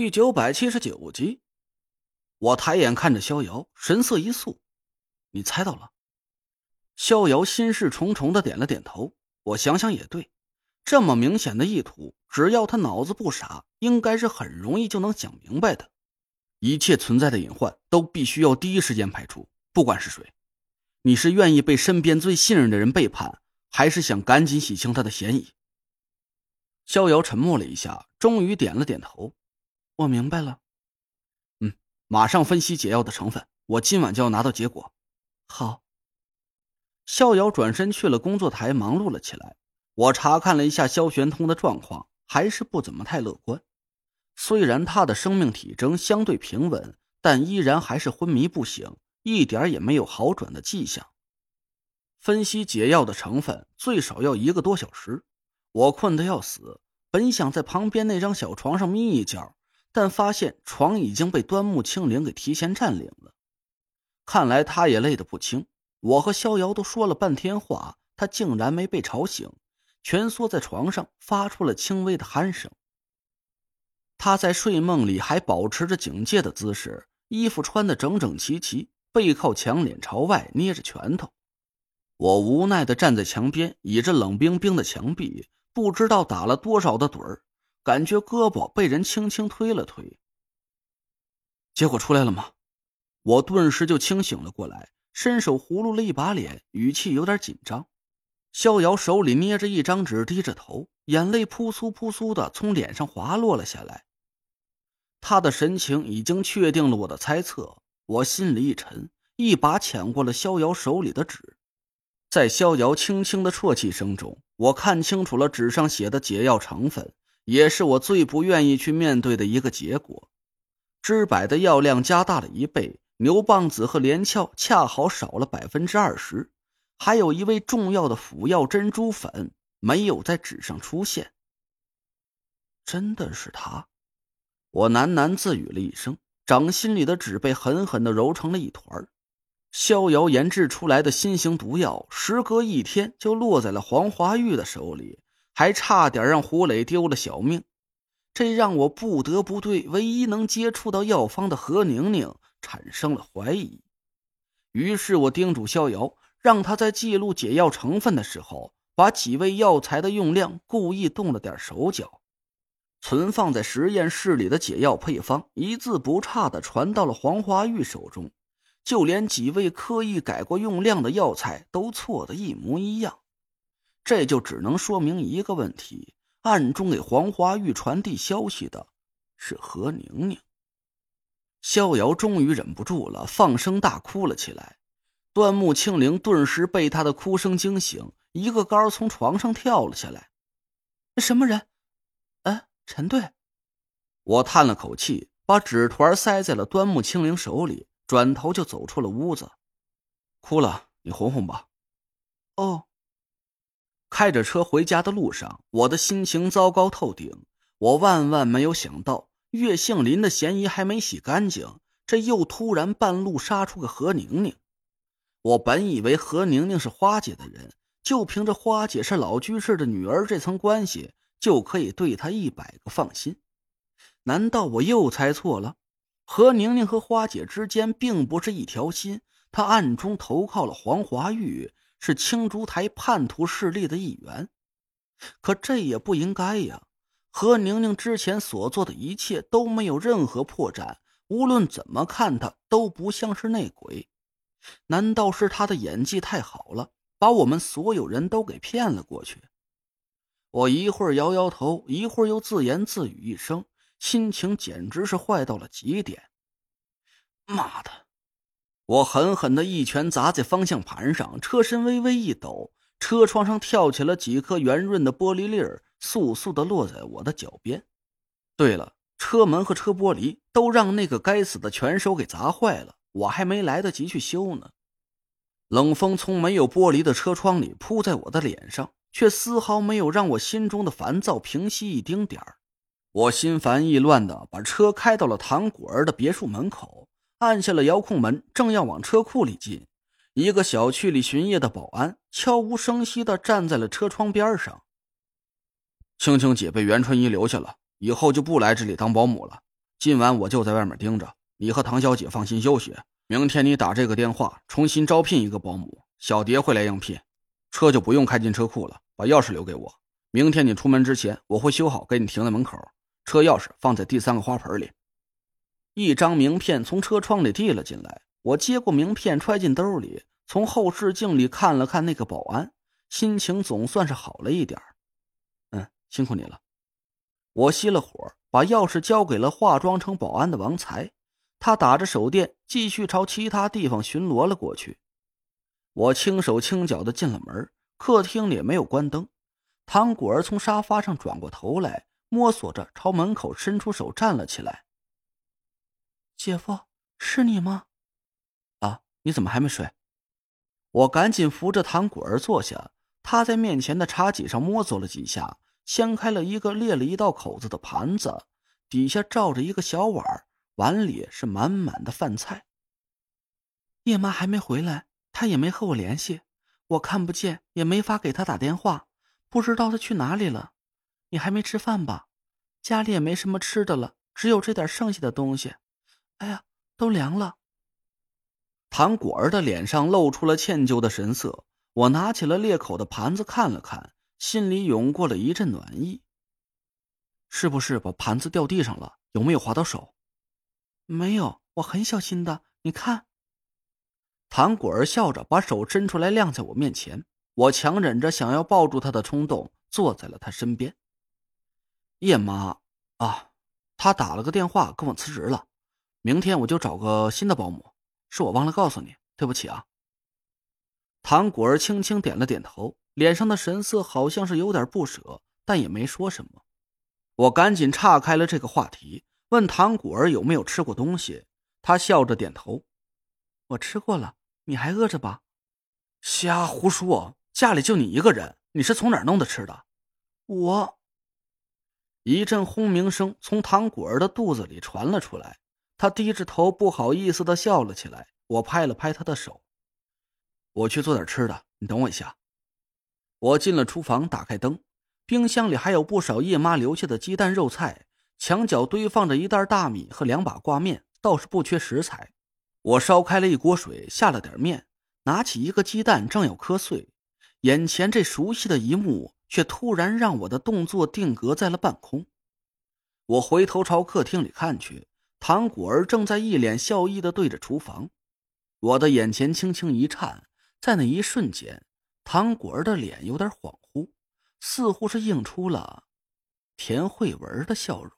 第九百七十九集，我抬眼看着逍遥，神色一肃：“你猜到了？”逍遥心事重重的点了点头。我想想也对，这么明显的意图，只要他脑子不傻，应该是很容易就能想明白的。一切存在的隐患都必须要第一时间排除，不管是谁。你是愿意被身边最信任的人背叛，还是想赶紧洗清他的嫌疑？逍遥沉默了一下，终于点了点头。我明白了，嗯，马上分析解药的成分，我今晚就要拿到结果。好。逍遥转身去了工作台，忙碌了起来。我查看了一下萧玄通的状况，还是不怎么太乐观。虽然他的生命体征相对平稳，但依然还是昏迷不醒，一点也没有好转的迹象。分析解药的成分最少要一个多小时，我困得要死，本想在旁边那张小床上眯一觉。但发现床已经被端木清灵给提前占领了，看来他也累得不轻。我和逍遥都说了半天话，他竟然没被吵醒，蜷缩在床上发出了轻微的鼾声。他在睡梦里还保持着警戒的姿势，衣服穿得整整齐齐，背靠墙，脸朝外，捏着拳头。我无奈的站在墙边，倚着冷冰冰的墙壁，不知道打了多少的盹儿。感觉胳膊被人轻轻推了推。结果出来了吗？我顿时就清醒了过来，伸手葫芦了一把脸，语气有点紧张。逍遥手里捏着一张纸，低着头，眼泪扑簌扑簌的从脸上滑落了下来。他的神情已经确定了我的猜测，我心里一沉，一把抢过了逍遥手里的纸，在逍遥轻轻的啜泣声中，我看清楚了纸上写的解药成分。也是我最不愿意去面对的一个结果。知柏的药量加大了一倍，牛蒡子和连翘恰好少了百分之二十，还有一味重要的辅药珍珠粉没有在纸上出现。真的是他！我喃喃自语了一声，掌心里的纸被狠狠的揉成了一团。逍遥研制出来的新型毒药，时隔一天就落在了黄华玉的手里。还差点让胡磊丢了小命，这让我不得不对唯一能接触到药方的何宁宁产生了怀疑。于是我叮嘱逍遥，让他在记录解药成分的时候，把几味药材的用量故意动了点手脚。存放在实验室里的解药配方一字不差的传到了黄花玉手中，就连几味刻意改过用量的药材都错的一模一样。这就只能说明一个问题：暗中给黄花玉传递消息的是何宁宁。逍遥终于忍不住了，放声大哭了起来。端木清灵顿时被他的哭声惊醒，一个高从床上跳了下来。什么人？哎，陈队。我叹了口气，把纸团塞在了端木清灵手里，转头就走出了屋子。哭了，你哄哄吧。哦。开着车回家的路上，我的心情糟糕透顶。我万万没有想到，岳杏林的嫌疑还没洗干净，这又突然半路杀出个何宁宁。我本以为何宁宁是花姐的人，就凭着花姐是老居士的女儿这层关系，就可以对她一百个放心。难道我又猜错了？何宁宁和花姐之间并不是一条心，她暗中投靠了黄华玉。是青竹台叛徒势力的一员，可这也不应该呀。何宁宁之前所做的一切都没有任何破绽，无论怎么看她都不像是内鬼。难道是他的演技太好了，把我们所有人都给骗了过去？我一会儿摇摇头，一会儿又自言自语一声，心情简直是坏到了极点。妈的！我狠狠的一拳砸在方向盘上，车身微微一抖，车窗上跳起了几颗圆润的玻璃粒儿，簌簌的落在我的脚边。对了，车门和车玻璃都让那个该死的拳手给砸坏了，我还没来得及去修呢。冷风从没有玻璃的车窗里扑在我的脸上，却丝毫没有让我心中的烦躁平息一丁点儿。我心烦意乱的把车开到了唐果儿的别墅门口。按下了遥控门，正要往车库里进，一个小区里巡夜的保安悄无声息的站在了车窗边上。青青姐被袁春衣留下了，以后就不来这里当保姆了。今晚我就在外面盯着，你和唐小姐放心休息。明天你打这个电话，重新招聘一个保姆，小蝶会来应聘。车就不用开进车库了，把钥匙留给我。明天你出门之前，我会修好，给你停在门口。车钥匙放在第三个花盆里。一张名片从车窗里递了进来，我接过名片，揣进兜里，从后视镜里看了看那个保安，心情总算是好了一点嗯，辛苦你了。我熄了火，把钥匙交给了化妆成保安的王才，他打着手电，继续朝其他地方巡逻了过去。我轻手轻脚的进了门，客厅里没有关灯。唐果儿从沙发上转过头来，摸索着朝门口伸出手站了起来。姐夫，是你吗？啊，你怎么还没睡？我赶紧扶着唐果儿坐下，他在面前的茶几上摸索了几下。掀开了一个裂了一道口子的盘子，底下罩着一个小碗，碗里是满满的饭菜。叶妈还没回来，她也没和我联系，我看不见，也没法给她打电话，不知道她去哪里了。你还没吃饭吧？家里也没什么吃的了，只有这点剩下的东西。哎呀，都凉了。唐果儿的脸上露出了歉疚的神色。我拿起了裂口的盘子看了看。心里涌过了一阵暖意。是不是把盘子掉地上了？有没有划到手？没有，我很小心的。你看。唐果儿笑着把手伸出来，晾在我面前。我强忍着想要抱住她的冲动，坐在了她身边。叶妈啊，她打了个电话跟我辞职了，明天我就找个新的保姆。是我忘了告诉你，对不起啊。唐果儿轻轻点了点头。脸上的神色好像是有点不舍，但也没说什么。我赶紧岔开了这个话题，问唐果儿有没有吃过东西。他笑着点头：“我吃过了，你还饿着吧？”瞎胡说！家里就你一个人，你是从哪儿弄的吃的？我……一阵轰鸣声从唐果儿的肚子里传了出来，他低着头，不好意思的笑了起来。我拍了拍他的手：“我去做点吃的，你等我一下。”我进了厨房，打开灯，冰箱里还有不少叶妈留下的鸡蛋、肉菜，墙角堆放着一袋大米和两把挂面，倒是不缺食材。我烧开了一锅水，下了点面，拿起一个鸡蛋，正要磕碎，眼前这熟悉的一幕却突然让我的动作定格在了半空。我回头朝客厅里看去，唐果儿正在一脸笑意的对着厨房。我的眼前轻轻一颤，在那一瞬间。唐果儿的脸有点恍惚，似乎是映出了田慧文的笑容。